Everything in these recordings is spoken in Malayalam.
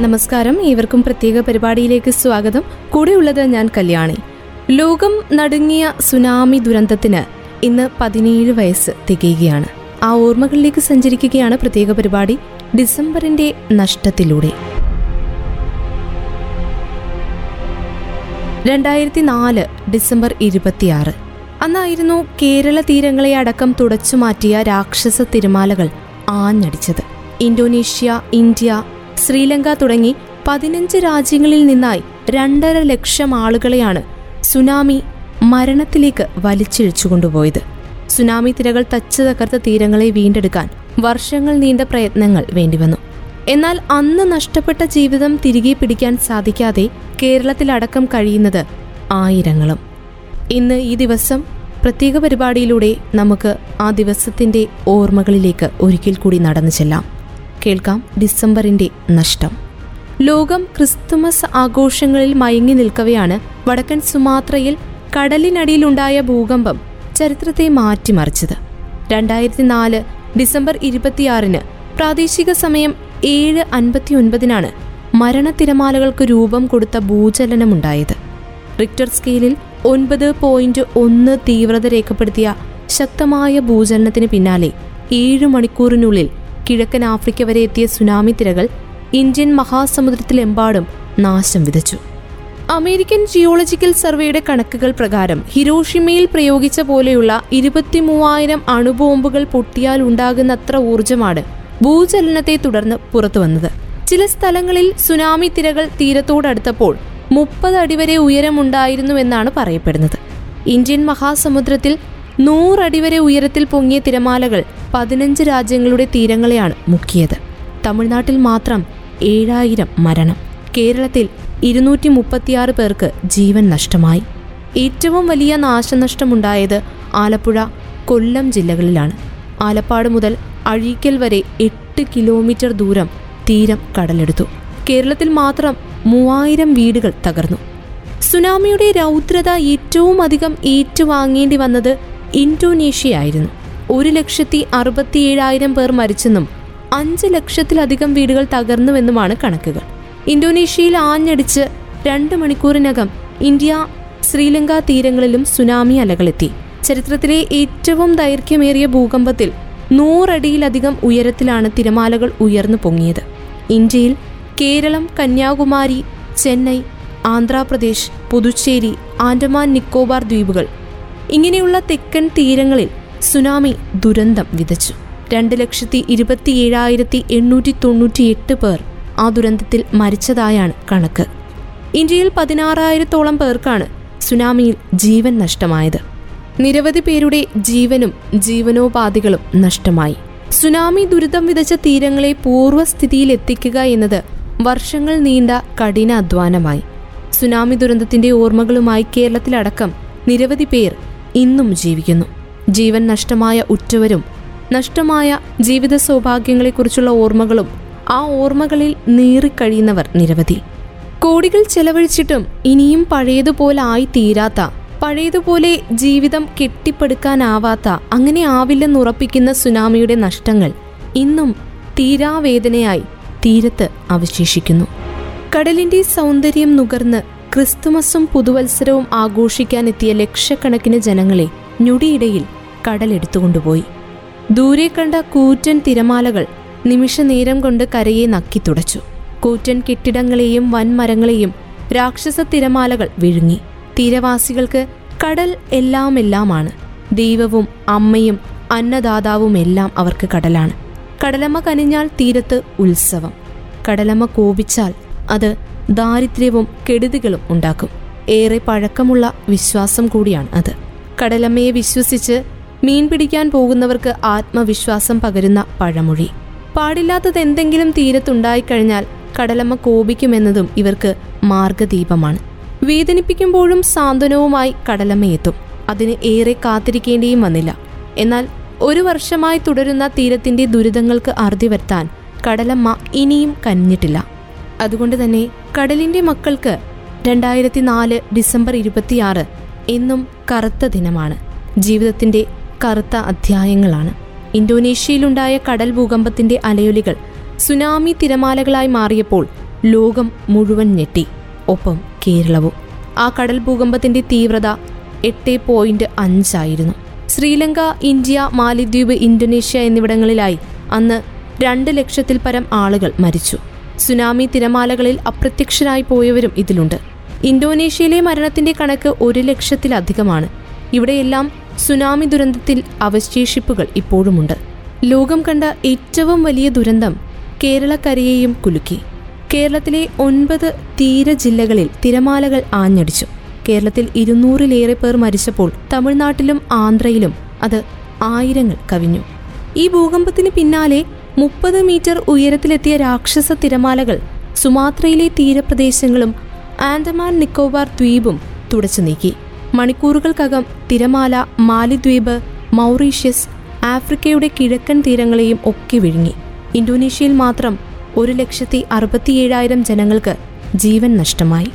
നമസ്കാരം. ഏവർക്കും പ്രത്യേക പരിപാടിയിലേക്ക് സ്വാഗതം. കൂടെയുള്ളത് ഞാൻ കല്യാണി. ലോകം നടുങ്ങിയ സുനാമി ദുരന്തത്തിന് ഇന്ന് പതിനേഴ് വയസ്സ് തികയുകയാണ്. ആ ഓർമ്മകളിലേക്ക് സഞ്ചരിക്കുകയാണ് പ്രത്യേക പരിപാടി ഡിസംബറിന്റെ നഷ്ടത്തിലൂടെ. രണ്ടായിരത്തി നാല് ഡിസംബർ ഇരുപത്തിയാറ്. അന്നായിരുന്നു കേരള തീരങ്ങളെ അടക്കം തുടച്ചുമാറ്റിയ രാക്ഷസ തിരമാലകൾ ആഞ്ഞടിച്ചത്. ഇന്തോനേഷ്യ ഇന്ത്യ ശ്രീലങ്ക തുടങ്ങി പതിനഞ്ച് രാജ്യങ്ങളിൽ നിന്നായി രണ്ടര ലക്ഷം ആളുകളെയാണ് സുനാമി മരണത്തിലേക്ക് വലിച്ചിഴച്ചുകൊണ്ടുപോയത് സുനാമി തിരകൾ തച്ചു തകർത്ത തീരങ്ങളെ വീണ്ടെടുക്കാൻ വർഷങ്ങൾ നീണ്ട പ്രയത്നങ്ങൾ വേണ്ടിവന്നു. എന്നാൽ അന്ന് നഷ്ടപ്പെട്ട ജീവിതം തിരികെ പിടിക്കാൻ സാധിക്കാതെ കേരളത്തിലടക്കം കഴിയുന്നത് ആയിരങ്ങളും. ഇന്ന് ഈ ദിവസം പ്രത്യേക പരിപാടിയിലൂടെ നമുക്ക് ആ ദിവസത്തിന്റെ ഓർമ്മകളിലേക്ക് ഒരിക്കൽ കൂടി നടന്നു ചെല്ലാം. കേൾക്കാം ഡിസംബറിന്റെ നഷ്ടം. ലോകം ക്രിസ്തുമസ് ആഘോഷങ്ങളിൽ മയങ്ങി നിൽക്കവെയാണ് വടക്കൻ സുമാത്രയിൽ കടലിനടിയിലുണ്ടായ ഭൂകമ്പം ചരിത്രത്തെ മാറ്റിമറിച്ചത്. രണ്ടായിരത്തി നാല് ഡിസംബർ ഇരുപത്തിയാറിന് പ്രാദേശിക സമയം ഏഴ് അൻപത്തി ഒൻപതിനാണ് മരണത്തിരമാലകൾക്ക് രൂപം കൊടുത്ത ഭൂചലനമുണ്ടായത്. റിക്ടർ സ്കെയിലിൽ ഒൻപത് പോയിന്റ് ഒന്ന് തീവ്രത രേഖപ്പെടുത്തിയ ശക്തമായ ഭൂചലനത്തിന് പിന്നാലെ ഏഴു മണിക്കൂറിനുള്ളിൽ കിഴക്കൻ ആഫ്രിക്ക വരെ എത്തിയ സുനാമി തിരകൾ ഇന്ത്യൻ മഹാസമുദ്രത്തിലെമ്പാടും നാശം വിതച്ചു. അമേരിക്കൻ ജിയോളജിക്കൽ സർവേയുടെ കണക്കുകൾ പ്രകാരം ഹിരോഷിമയിൽ പ്രയോഗിച്ച പോലെയുള്ള ഇരുപത്തിമൂവായിരം അണുബോംബുകൾ പൊട്ടിയാൽ ഉണ്ടാകുന്നത്ര ഊർജമാണ് ഭൂചലനത്തെ തുടർന്ന് പുറത്തുവന്നത് ചില സ്ഥലങ്ങളിൽ സുനാമി തിരകൾ തീരത്തോടടുത്തപ്പോൾ മുപ്പത് അടി വരെ ഉയരമുണ്ടായിരുന്നുവെന്നാണ് പറയപ്പെടുന്നത്. ഇന്ത്യൻ മഹാസമുദ്രത്തിൽ നൂറടി വരെ ഉയരത്തിൽ പൊങ്ങിയ തിരമാലകൾ പതിനഞ്ച് രാജ്യങ്ങളുടെ തീരങ്ങളെയാണ് മുക്കിയത്. തമിഴ്നാട്ടിൽ മാത്രം ഏഴായിരം മരണം. കേരളത്തിൽ ഇരുന്നൂറ്റി മുപ്പത്തിയാറ് പേർക്ക് ജീവൻ നഷ്ടമായി. ഏറ്റവും വലിയ നാശനഷ്ടമുണ്ടായത് ആലപ്പുഴ കൊല്ലം ജില്ലകളിലാണ്. ആലപ്പാട് മുതൽ അഴീക്കൽ വരെ എട്ട് കിലോമീറ്റർ ദൂരം തീരം കടലെടുത്തു. കേരളത്തിൽ മാത്രം മൂവായിരം വീടുകൾ തകർന്നു. സുനാമിയുടെ രൗദ്രത ഏറ്റവും അധികം ഏറ്റുവാങ്ങേണ്ടി വന്നത് ഇന്തോനേഷ്യയായിരുന്നു. ഒരു ലക്ഷത്തി അറുപത്തിയേഴായിരം പേർ മരിച്ചെന്നും അഞ്ച് ലക്ഷത്തിലധികം വീടുകൾ തകർന്നുവെന്നുമാണ് കണക്കുകൾ. ഇന്തോനേഷ്യയിൽ ആഞ്ഞടിച്ച് രണ്ട് മണിക്കൂറിനകം ഇന്ത്യ ശ്രീലങ്ക തീരങ്ങളിലും സുനാമി അലകളെത്തി. ചരിത്രത്തിലെ ഏറ്റവും ദൈർഘ്യമേറിയ ഭൂകമ്പത്തിൽ നൂറടിയിലധികം ഉയരത്തിലാണ് തിരമാലകൾ ഉയർന്നു പൊങ്ങിയത്. ഇന്ത്യയിൽ കേരളം കന്യാകുമാരി ചെന്നൈ ആന്ധ്രാപ്രദേശ് പുതുച്ചേരി ആൻഡമാൻ നിക്കോബാർ ദ്വീപുകൾ. ഇങ്ങനെയുള്ള തെക്കൻ തീരങ്ങളിൽ സുനാമി ദുരന്തം വിതച്ചു. രണ്ട് ലക്ഷത്തി ഇരുപത്തി ഏഴായിരത്തി എണ്ണൂറ്റി തൊണ്ണൂറ്റി എട്ട് പേർ ആ ദുരന്തത്തിൽ മരിച്ചതായാണ് കണക്ക്. ഇന്ത്യയിൽ പതിനാറായിരത്തോളം പേർക്കാണ് സുനാമിയിൽ ജീവൻ നഷ്ടമായത്. നിരവധി പേരുടെ ജീവനും ജീവനോപാധികളും നഷ്ടമായി. സുനാമി ദുരിതം വിതച്ച തീരങ്ങളെ പൂർവസ്ഥിതിയിൽ എത്തിക്കുക എന്നത് വർഷങ്ങൾ നീണ്ട കഠിന അധ്വാനമായി. സുനാമി ദുരന്തത്തിന്റെ ഓർമ്മകളുമായി കേരളത്തിലടക്കം നിരവധി പേർ ഇന്നും ജീവിക്കുന്നു. ജീവൻ നഷ്ടമായ ഉറ്റവരും നഷ്ടമായ ജീവിത സൗഭാഗ്യങ്ങളെക്കുറിച്ചുള്ള ഓർമ്മകളും ആ ഓർമ്മകളിൽ നീറിക്കഴിയുന്നവർ നിരവധി. കോടികൾ ചെലവഴിച്ചിട്ടും ഇനിയും പഴയതുപോലെ ആയി തീരാത്ത പഴയതുപോലെ ജീവിതം കെട്ടിപ്പടുക്കാനാവാത്ത അങ്ങനെ ആവില്ലെന്നുറപ്പിക്കുന്ന സുനാമിയുടെ നഷ്ടങ്ങൾ ഇന്നും തീരാവേദനയായി തീരത്ത് അവശേഷിക്കുന്നു. കടലിന്റെ സൗന്ദര്യം നുകർന്ന് ക്രിസ്തുമസും പുതുവത്സരവും ആഘോഷിക്കാനെത്തിയ ലക്ഷക്കണക്കിന് ജനങ്ങളെ ഞൊടിയിടയിൽ കടലെടുത്തുകൊണ്ടുപോയി. ദൂരെ കണ്ട കൂറ്റൻ തിരമാലകൾ നിമിഷനേരം കൊണ്ട് കരയെ നക്കി തുടച്ചു. കൂറ്റൻ കെട്ടിടങ്ങളെയും വൻമരങ്ങളെയും രാക്ഷസ തിരമാലകൾ വിഴുങ്ങി. തീരവാസികൾക്ക് കടൽ എല്ലാം എല്ലാമാണ് ദൈവവും അമ്മയും അന്നദാതാവും എല്ലാം അവർക്ക് കടലാണ്. കടലമ്മ കനിഞ്ഞാൽ തീരത്ത് ഉത്സവം. കടലമ്മ കോപിച്ചാൽ അത് ദാരിദ്ര്യവും കെടുതികളും ഉണ്ടാക്കും. ഏറെ പഴക്കമുള്ള വിശ്വാസം കൂടിയാണ് അത്. കടലമ്മയെ വിശ്വസിച്ച് മീൻ പിടിക്കാൻ പോകുന്നവർക്ക് ആത്മവിശ്വാസം പകരുന്ന പഴമൊഴി. പാടില്ലാത്തത് എന്തെങ്കിലും തീരത്തുണ്ടായിക്കഴിഞ്ഞാൽ കടലമ്മ കോപിക്കുമെന്നതും ഇവർക്ക് മാർഗദീപമാണ്. വേദനിപ്പിക്കുമ്പോഴും സാന്ത്വനവുമായി കടലമ്മയെത്തും അതിന് ഏറെ കാത്തിരിക്കേണ്ടിയും വന്നില്ല. എന്നാൽ ഒരു വർഷമായി തുടരുന്ന തീരത്തിന്റെ ദുരിതങ്ങൾക്ക് അറുതി വരുത്താൻ കടലമ്മ ഇനിയും കനിഞ്ഞിട്ടില്ല. അതുകൊണ്ട് തന്നെ കടലിന്റെ മക്കൾക്ക് രണ്ടായിരത്തി നാല് ഡിസംബർ ഇരുപത്തിയാറ് എന്നും കറുത്ത ദിനമാണ്. ജീവിതത്തിന്റെ കറുത്ത അധ്യായങ്ങളാണ്. ഇന്തോനേഷ്യയിലുണ്ടായ കടൽ ഭൂകമ്പത്തിന്റെ അലയൊലികൾ സുനാമി തിരമാലകളായി മാറിയപ്പോൾ ലോകം മുഴുവൻ ഞെട്ടി ഒപ്പം കേരളവും. ആ കടൽ ഭൂകമ്പത്തിന്റെ തീവ്രത എട്ട് പോയിന്റ് അഞ്ചായിരുന്നു ശ്രീലങ്ക ഇന്ത്യ മാലിദ്വീപ് ഇന്തോനേഷ്യ എന്നിവിടങ്ങളിലായി അന്ന് രണ്ട് ലക്ഷത്തിൽ പരം ആളുകൾ മരിച്ചു. സുനാമി തിരമാലകളിൽ അപ്രത്യക്ഷനായി പോയവരും ഇതിലുണ്ട്. ഇന്തോനേഷ്യയിലെ മരണത്തിന്റെ കണക്ക് ഒരു ലക്ഷത്തിലധികമാണ്. ഇവിടെയെല്ലാം സുനാമി ദുരന്തത്തിൽ അവശേഷിപ്പുകൾ ഇപ്പോഴുമുണ്ട്. ലോകം കണ്ട ഏറ്റവും വലിയ ദുരന്തം കേരളക്കരയെയും കുലുക്കി. കേരളത്തിലെ ഒൻപത് തീര ജില്ലകളിൽ തിരമാലകൾ ആഞ്ഞടിച്ചു. കേരളത്തിൽ ഇരുന്നൂറിലേറെ പേർ മരിച്ചപ്പോൾ തമിഴ്നാട്ടിലും ആന്ധ്രയിലും അത് ആയിരങ്ങൾ കവിഞ്ഞു. ഈ ഭൂകമ്പത്തിന് പിന്നാലെ മുപ്പത് മീറ്റർ ഉയരത്തിലെത്തിയ രാക്ഷസ തിരമാലകൾ സുമാത്രയിലെ തീരപ്രദേശങ്ങളും ആൻഡമാൻ നിക്കോബാർ ദ്വീപും തുടച്ചു നീക്കി. മണിക്കൂറുകൾക്കകം തിരമാല മാലിദ്വീപ് മൗറീഷ്യസ് ആഫ്രിക്കയുടെ കിഴക്കൻ തീരങ്ങളെയും ഒക്കെ വിഴുങ്ങി. ഇന്തോനേഷ്യയിൽ മാത്രം ഒരു ലക്ഷത്തി അറുപത്തിയേഴായിരം ജനങ്ങൾക്ക് ജീവൻ നഷ്ടമായി.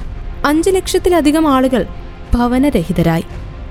അഞ്ച് ലക്ഷത്തിലധികം ആളുകൾ ഭവനരഹിതരായി.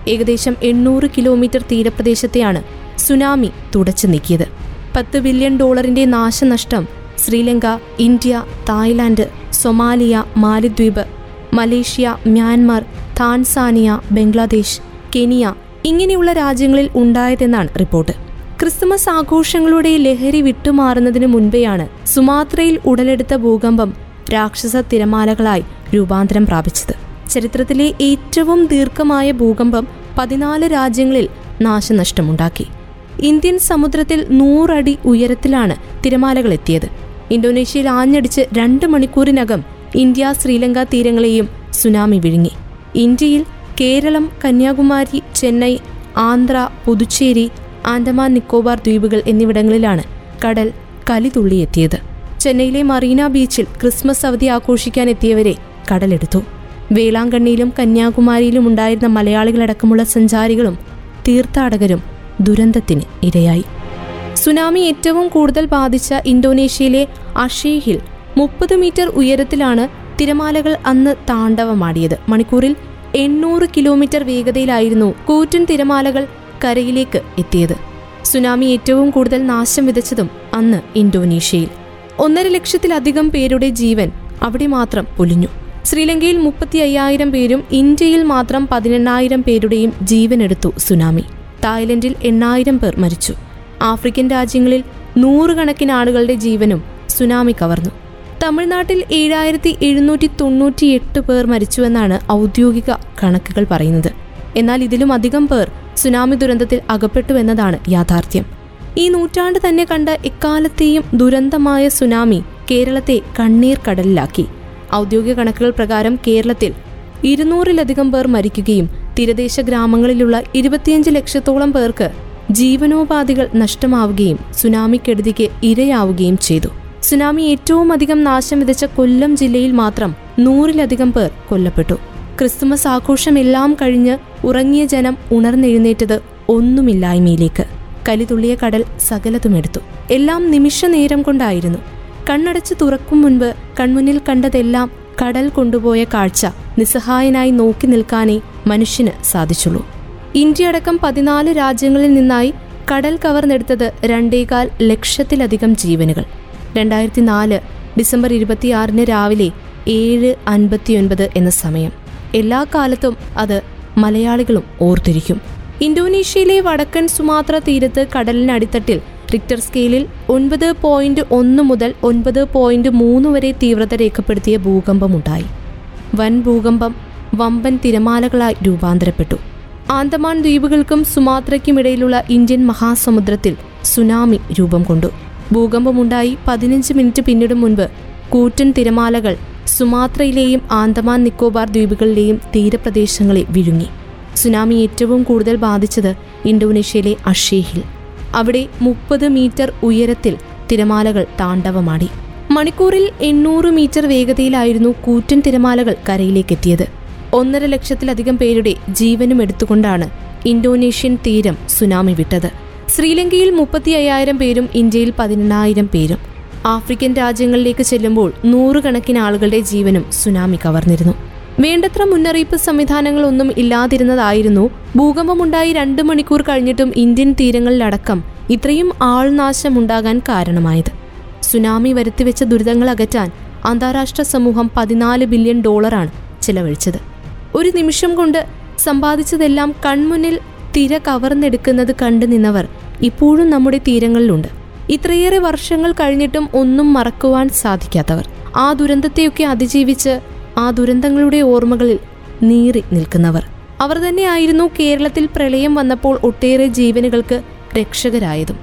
ഏകദേശം എണ്ണൂറ് കിലോമീറ്റർ തീരപ്രദേശത്തെയാണ് സുനാമി തുടച്ചു നീക്കിയത്. പത്ത് ബില്യൺ ഡോളറിന്റെ നാശനഷ്ടം Sri Lanka India Thailand Somalia Maldives Malaysia Myanmar Tanzania Bangladesh Kenya ഇങ്ങനെയുള്ള രാജ്യങ്ങളിൽ ഉണ്ടായതെന്നാണ് റിപ്പോർട്ട്. ക്രിസ്മസ് ആഘോഷങ്ങളുടെ ലഹരി വിട്ടുമാറുന്നതിനു മുൻപെയാണ് സുമാത്രയിൽ ഉടലെടുത്ത ഭൂകമ്പം രാക്ഷസ തിരമാലകളായി രൂപാന്തരം പ്രാപിച്ചത്. ചരിത്രത്തിലെ ഏറ്റവും ദീർഘമായ ഭൂകമ്പം പതിനാല് രാജ്യങ്ങളിൽ നാശനഷ്ടമുണ്ടാക്കി. ഇന്ത്യൻ സമുദ്രത്തിൽ നൂറടി ഉയരത്തിലാണ് തിരമാലകൾ എത്തിയത് ഇന്തോനേഷ്യയിൽ ആഞ്ഞടിച്ച് രണ്ട് മണിക്കൂറിനകം ഇന്ത്യ ശ്രീലങ്ക തീരങ്ങളെയും സുനാമി വിഴുങ്ങി. ഇന്ത്യയിൽ കേരളം കന്യാകുമാരി ചെന്നൈ ആന്ധ്ര പുതുച്ചേരി ആൻഡമാൻ നിക്കോബാർ ദ്വീപുകൾ എന്നിവിടങ്ങളിലാണ് കടൽ കലിതുള്ളിയെത്തിയത്. ചെന്നൈയിലെ മറീന ബീച്ചിൽ ക്രിസ്മസ് അവധി ആഘോഷിക്കാൻ എത്തിയവരെ കടലെടുത്തു. വേളാങ്കണ്ണിയിലും കന്യാകുമാരിയിലും ഉണ്ടായിരുന്ന മലയാളികളടക്കമുള്ള സഞ്ചാരികളും തീർത്ഥാടകരും ദുരന്തത്തിന് ഇരയായി. സുനാമി ഏറ്റവും കൂടുതൽ ബാധിച്ച ഇന്തോനേഷ്യയിലെ അഷേഹിൽ മുപ്പത് മീറ്റർ ഉയരത്തിലാണ് തിരമാലകൾ അന്ന് താണ്ഡവമാടിയത്. മണിക്കൂറിൽ എണ്ണൂറ് കിലോമീറ്റർ വേഗതയിലായിരുന്നു കൂറ്റൻ തിരമാലകൾ കരയിലേക്ക് എത്തിയത്. സുനാമി ഏറ്റവും കൂടുതൽ നാശം വിതച്ചതും അന്ന് ഇന്തോനേഷ്യയിൽ. ഒന്നര ലക്ഷത്തിലധികം പേരുടെ ജീവൻ അവിടെ മാത്രം പൊലിഞ്ഞു. ശ്രീലങ്കയിൽ മുപ്പത്തി അയ്യായിരം പേരും ഇന്ത്യയിൽ മാത്രം പതിനെണ്ണായിരം പേരുടെയും ജീവനെടുത്തു സുനാമി. തായ്ലൻഡിൽ എണ്ണായിരം പേർ മരിച്ചു. ആഫ്രിക്കൻ രാജ്യങ്ങളിൽ നൂറുകണക്കിന് ആളുകളുടെ ജീവനും സുനാമി കവർന്നു. തമിഴ്നാട്ടിൽ ഏഴായിരത്തി എഴുന്നൂറ്റി തൊണ്ണൂറ്റി എട്ട് പേർ മരിച്ചുവെന്നാണ് ഔദ്യോഗിക കണക്കുകൾ പറയുന്നത്. എന്നാൽ ഇതിലും അധികം പേർ സുനാമി ദുരന്തത്തിൽ അകപ്പെട്ടുവെന്നതാണ് യാഥാർത്ഥ്യം. ഈ നൂറ്റാണ്ട് തന്നെ കണ്ട എക്കാലത്തെയും ദുരന്തമായ സുനാമി കേരളത്തെ കണ്ണീർ കടലിലാക്കി ഔദ്യോഗിക കണക്കുകൾ പ്രകാരം കേരളത്തിൽ ഇരുന്നൂറിലധികം പേർ മരിക്കുകയും തീരദേശ ഗ്രാമങ്ങളിലുള്ള ഇരുപത്തിയഞ്ച് ലക്ഷത്തോളം പേർക്ക് ജീവനോപാധികൾ നഷ്ടമാവുകയും സുനാമിക്കെടുതിക്ക് ഇരയാവുകയും ചെയ്തു. സുനാമി ഏറ്റവും അധികം നാശം വിതച്ച കൊല്ലം ജില്ലയിൽ മാത്രം നൂറിലധികം പേർ കൊല്ലപ്പെട്ടു. ക്രിസ്തുമസ് ആഘോഷമെല്ലാം കഴിഞ്ഞ് ഉറങ്ങിയ ജനം ഉണർന്നെഴുന്നേറ്റത് ഒന്നുമില്ലായ്മയിലേക്ക്. കലിതുള്ളിയ കടൽ സകലതുമെടുത്തു. എല്ലാം നിമിഷ നേരം കൊണ്ടായിരുന്നു. കണ്ണടച്ച് തുറക്കും മുൻപ് കൺമുന്നിൽ കണ്ടതെല്ലാം കടൽ കൊണ്ടുപോയ കാഴ്ച നിസ്സഹായനായി നോക്കി നിൽക്കാനേ മനുഷ്യന് സാധിച്ചുള്ളൂ. ഇന്ത്യയടക്കം പതിനാല് രാജ്യങ്ങളിൽ നിന്നായി കടൽ കവർന്നെടുത്തത് രണ്ടേകാൽ ലക്ഷത്തിലധികം ജീവനുകൾ. രണ്ടായിരത്തി നാല് ഡിസംബർ ഇരുപത്തിയാറിന് രാവിലെ ഏഴ് അൻപത്തിയൊൻപത് എന്ന സമയം. എല്ലാ കാലത്തും അത് മലയാളികളും ഓർത്തിരിക്കും. ഇന്തോനേഷ്യയിലെ വടക്കൻ സുമാത്ര തീരത്ത് കടലിനടിത്തട്ടിൽ റിക്ടർ സ്കെയിലിൽ ഒൻപത് പോയിന്റ് ഒന്ന് മുതൽ ഒൻപത് പോയിന്റ് മൂന്ന് വരെ തീവ്രത രേഖപ്പെടുത്തിയ ഭൂകമ്പമുണ്ടായി. വൻ ഭൂകമ്പം വമ്പൻ തിരമാലകളായി രൂപാന്തരപ്പെട്ടു. ആന്തമാൻ ദ്വീപുകൾക്കും സുമാത്രയ്ക്കുമിടയിലുള്ള ഇന്ത്യൻ മഹാസമുദ്രത്തിൽ സുനാമി രൂപം കൊണ്ടു. ഭൂകമ്പമുണ്ടായി പതിനഞ്ച് മിനിറ്റ് പിന്നിടും മുൻപ് കൂറ്റൻ തിരമാലകൾ സുമാത്രയിലെയും ആന്തമാൻ നിക്കോബാർ ദ്വീപുകളിലെയും തീരപ്രദേശങ്ങളെ വിഴുങ്ങി. സുനാമി ഏറ്റവും കൂടുതൽ ബാധിച്ചത് ഇന്തോനേഷ്യയിലെ അഷേഹിൽ. അവിടെ മുപ്പത് മീറ്റർ ഉയരത്തിൽ തിരമാലകൾ താണ്ഡവമാടി. മണിക്കൂറിൽ എണ്ണൂറ് മീറ്റർ വേഗതയിലായിരുന്നു കൂറ്റൻ തിരമാലകൾ കരയിലേക്കെത്തിയത്. ഒന്നര ലക്ഷത്തിലധികം പേരുടെ ജീവനും എടുത്തുകൊണ്ടാണ് ഇന്തോനേഷ്യൻ തീരം സുനാമി വിട്ടത്. ശ്രീലങ്കയിൽ മുപ്പത്തി അയ്യായിരം പേരും ഇന്ത്യയിൽ പതിനെണ്ണായിരം പേരും. ആഫ്രിക്കൻ രാജ്യങ്ങളിലേക്ക് ചെല്ലുമ്പോൾ നൂറുകണക്കിന് ആളുകളുടെ ജീവനും സുനാമി കവർന്നിരുന്നു. വേണ്ടത്ര മുന്നറിയിപ്പ് സംവിധാനങ്ങളൊന്നും ഇല്ലാതിരുന്നതായിരുന്നു. ഭൂകമ്പമുണ്ടായി രണ്ട് മണിക്കൂർ കഴിഞ്ഞിട്ടും ഇന്ത്യൻ തീരങ്ങളിലടക്കം ഇത്രയും ആൾനാശമുണ്ടാകാൻ കാരണമായത്. സുനാമി വരുത്തിവെച്ച ദുരിതങ്ങൾ അകറ്റാൻ അന്താരാഷ്ട്ര സമൂഹം പതിനാല് ബില്യൺ ഡോളറാണ് ചെലവഴിച്ചത്. ഒരു നിമിഷം കൊണ്ട് സമ്പാദിച്ചതെല്ലാം കൺമുന്നിൽ തിര കവർന്നെടുക്കുന്നത് കണ്ടു നിന്നവർ ഇപ്പോഴും നമ്മുടെ തീരങ്ങളിലുണ്ട്. ഇത്രയേറെ വർഷങ്ങൾ കഴിഞ്ഞിട്ടും ഒന്നും മറക്കുവാൻ സാധിക്കാത്തവർ. ആ ദുരന്തത്തെയൊക്കെ അതിജീവിച്ച് ആ ദുരന്തങ്ങളുടെ ഓർമ്മകളിൽ നീറി നിൽക്കുന്നവർ. അവർ തന്നെയായിരുന്നു കേരളത്തിൽ പ്രളയം വന്നപ്പോൾ ഒട്ടേറെ ജീവനുകൾക്ക് രക്ഷകരായതും.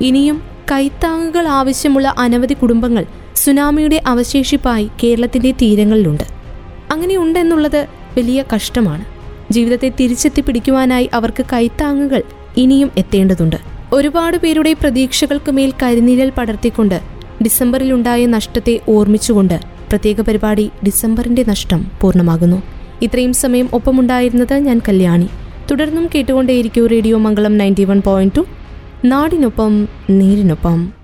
ഇനിയും കൈത്താങ്ങുകൾ ആവശ്യമുള്ള അനവധി കുടുംബങ്ങൾ സുനാമിയുടെ അവശേഷിപ്പായി കേരളത്തിന്റെ തീരങ്ങളിലുണ്ട്. അങ്ങനെയുണ്ടെന്നുള്ളത് വലിയ കഷ്ടമാണ്. ജീവിതത്തെ തിരിച്ചെത്തിപ്പിടിക്കുവാനായി അവർക്ക് കൈത്താങ്ങുകൾ ഇനിയും എത്തേണ്ടതുണ്ട്. ഒരുപാട് പേരുടെ പ്രതീക്ഷകൾക്ക് മേൽ കരിനിഴൽ പടർത്തിക്കൊണ്ട് ഡിസംബറിലുണ്ടായ നഷ്ടത്തെ ഓർമ്മിച്ചുകൊണ്ട് പ്രത്യേക പരിപാടി ഡിസംബറിന്റെ നഷ്ടം പൂർണമാകുന്നു. ഇത്രയും സമയം ഒപ്പമുണ്ടായിരുന്നത് ഞാൻ കല്യാണി. തുടർന്നും കേട്ടുകൊണ്ടേയിരിക്കും radio Mangalam ninety one point two. നാടിനൊപ്പം നീരിനൊപ്പം.